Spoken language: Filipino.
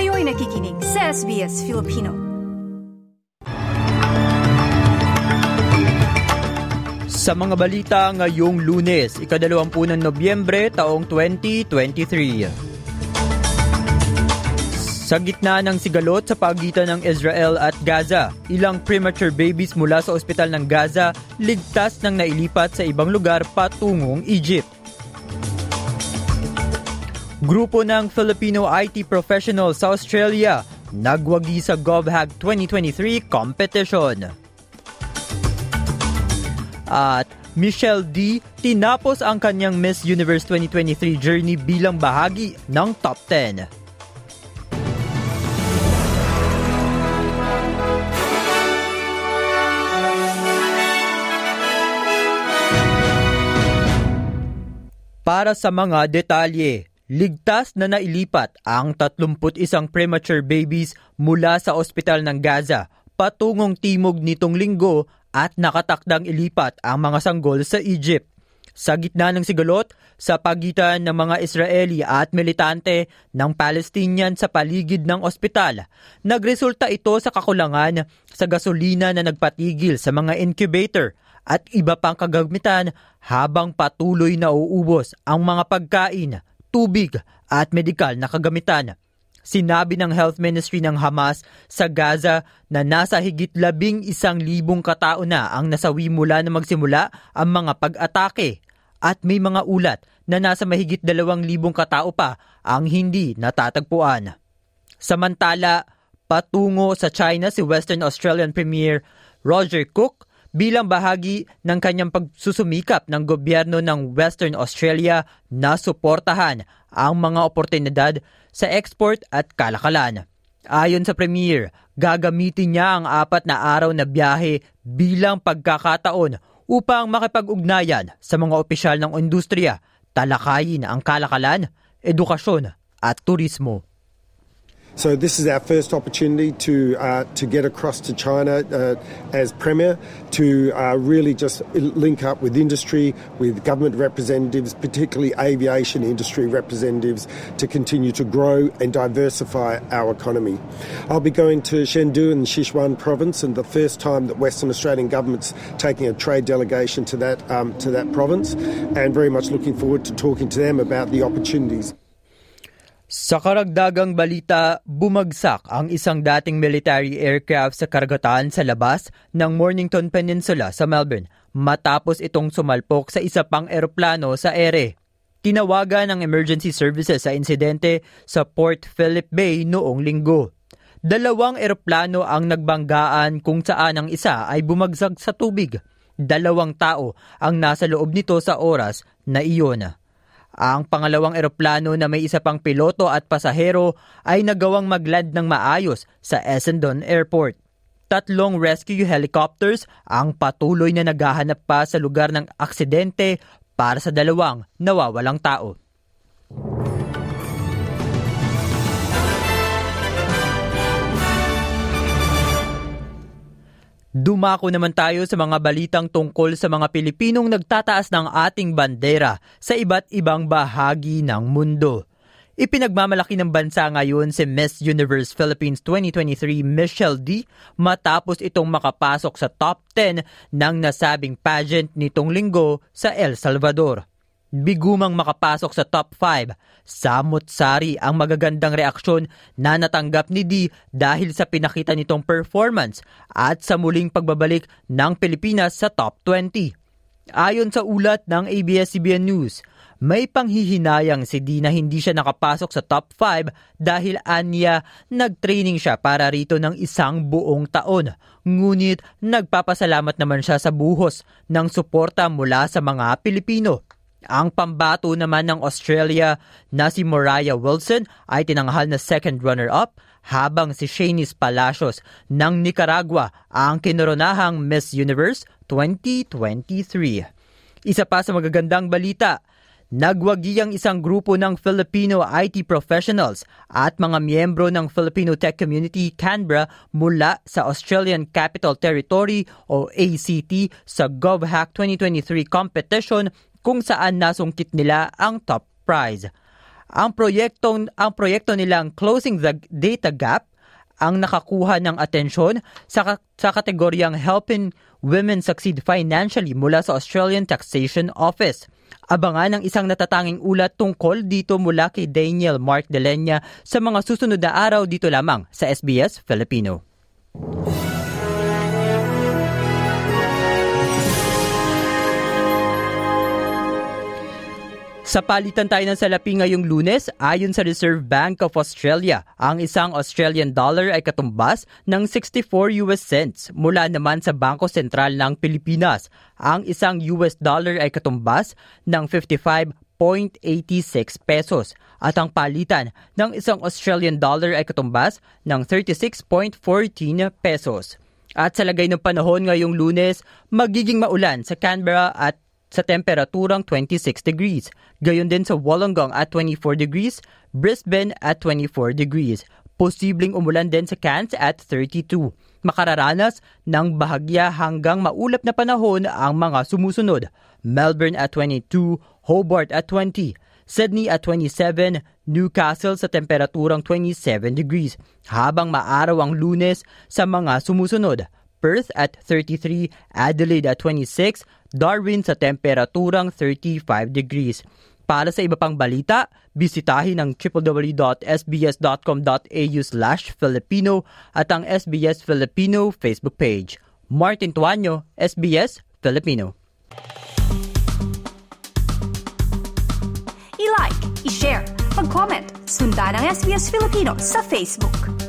Kayo'y nakikinig sa SBS Filipino. Sa mga balita ngayong lunes, ikadalawampu ng Nobyembre taong 2023. Sa gitna ng sigalot sa pagitan ng Israel at Gaza, ilang premature babies mula sa ospital ng Gaza ligtas nang nailipat sa ibang lugar patungong Egypt. Grupo ng Filipino IT professionals sa Australia nagwagi sa GovHack 2023 competition. At Michelle D. tinapos ang kanyang Miss Universe 2023 journey bilang bahagi ng top 10. Para sa mga detalye, ligtas na nailipat ang 31 premature babies mula sa ospital ng Gaza patungong timog nitong linggo at nakatakdang ilipat ang mga sanggol sa Egypt. Sa gitna ng sigalot, sa pagitan ng mga Israeli at militante ng Palestinian sa paligid ng ospital, nagresulta ito sa kakulangan sa gasolina na nagpatigil sa mga incubator at iba pang kagamitan habang patuloy na uubos ang mga pagkain, tubig at medikal na kagamitan. Sinabi ng Health Ministry ng Hamas sa Gaza na nasa higit labing isang libong katao na ang nasawi mula na magsimula ang mga pag-atake at may mga ulat na nasa mahigit dalawang libong katao pa ang hindi natatagpuan. Samantala, patungo sa China si Western Australian Premier Roger Cook bilang bahagi ng kanyang pagsusumikap ng gobyerno ng Western Australia na suportahan ang mga oportunidad sa export at kalakalan. Ayon sa Premier, gagamitin niya ang apat na araw na biyahe bilang pagkakataon upang makipag-ugnayan sa mga opisyal ng industriya, talakayin ang kalakalan, edukasyon at turismo. So this is our first opportunity to uh, to get across to China uh, as premier to uh, really just link up with industry, with government representatives, particularly aviation industry representatives, to continue to grow and diversify our economy. I'll be going to Chengdu in Sichuan province, and the first time that Western Australian government's taking a trade delegation to that um, to that province, and very much looking forward to talking to them about the opportunities. Sa karagdagang balita, bumagsak ang isang dating military aircraft sa karagatan sa labas ng Mornington Peninsula sa Melbourne matapos itong sumalpok sa isa pang eroplano sa ere. Tinawagan ng emergency services sa insidente sa Port Phillip Bay noong linggo. Dalawang eroplano ang nagbanggaan kung saan ang isa ay bumagsak sa tubig. Dalawang tao ang nasa loob nito sa oras na iyon. Ang pangalawang eroplano na may isa pang piloto at pasahero ay nagawang magland ng maayos sa Essendon Airport. Tatlong rescue helicopters ang patuloy na naghahanap pa sa lugar ng aksidente para sa dalawang nawawalang tao. Dumako naman tayo sa mga balitang tungkol sa mga Pilipinong nagtataas ng ating bandera sa iba't ibang bahagi ng mundo. Ipinagmamalaki ng bansa ngayon si Miss Universe Philippines 2023 Michelle D matapos itong makapasok sa top 10 ng nasabing pageant nitong linggo sa El Salvador bigumang makapasok sa top 5. Samot-sari ang magagandang reaksyon na natanggap ni D dahil sa pinakita nitong performance at sa muling pagbabalik ng Pilipinas sa top 20. Ayon sa ulat ng ABS-CBN News, may panghihinayang si D na hindi siya nakapasok sa top 5 dahil anya nagtraining siya para rito ng isang buong taon. Ngunit nagpapasalamat naman siya sa buhos ng suporta mula sa mga Pilipino. Ang pambato naman ng Australia na si Mariah Wilson ay tinanghal na second runner-up habang si Shanice Palacios ng Nicaragua ang kinoronahang Miss Universe 2023. Isa pa sa magagandang balita, nagwagi ang isang grupo ng Filipino IT professionals at mga miyembro ng Filipino Tech Community Canberra mula sa Australian Capital Territory o ACT sa GovHack 2023 competition kung saan nasungkit nila ang top prize. Ang proyektong ang proyekto nilang Closing the Data Gap ang nakakuha ng atensyon sa, sa kategoryang Helping Women Succeed Financially mula sa Australian Taxation Office. Abangan ang isang natatanging ulat tungkol dito mula kay Daniel Mark Delenya sa mga susunod na araw dito lamang sa SBS Filipino. Sa palitan tayo ng salapi ngayong lunes, ayon sa Reserve Bank of Australia, ang isang Australian dollar ay katumbas ng 64 US cents. Mula naman sa Bangko Sentral ng Pilipinas, ang isang US dollar ay katumbas ng 55 0.86 pesos at ang palitan ng isang Australian dollar ay katumbas ng 36.14 pesos. At sa lagay ng panahon ngayong lunes, magiging maulan sa Canberra at sa temperaturang 26 degrees. Gayon din sa Wollongong at 24 degrees, Brisbane at 24 degrees. Posibleng umulan din sa Cairns at 32. Makararanas ng bahagya hanggang maulap na panahon ang mga sumusunod. Melbourne at 22, Hobart at 20, Sydney at 27, Newcastle sa temperaturang 27 degrees, habang maaraw ang lunes sa mga sumusunod. Perth at 33, Adelaide at 26, Darwin sa temperaturang 35 degrees. Para sa iba pang balita, bisitahin ang www.sbs.com.au slash Filipino at ang SBS Filipino Facebook page. Martin Tuanyo, SBS Filipino. I-like, i-share, mag-comment, sundan ang SBS Filipino sa Facebook.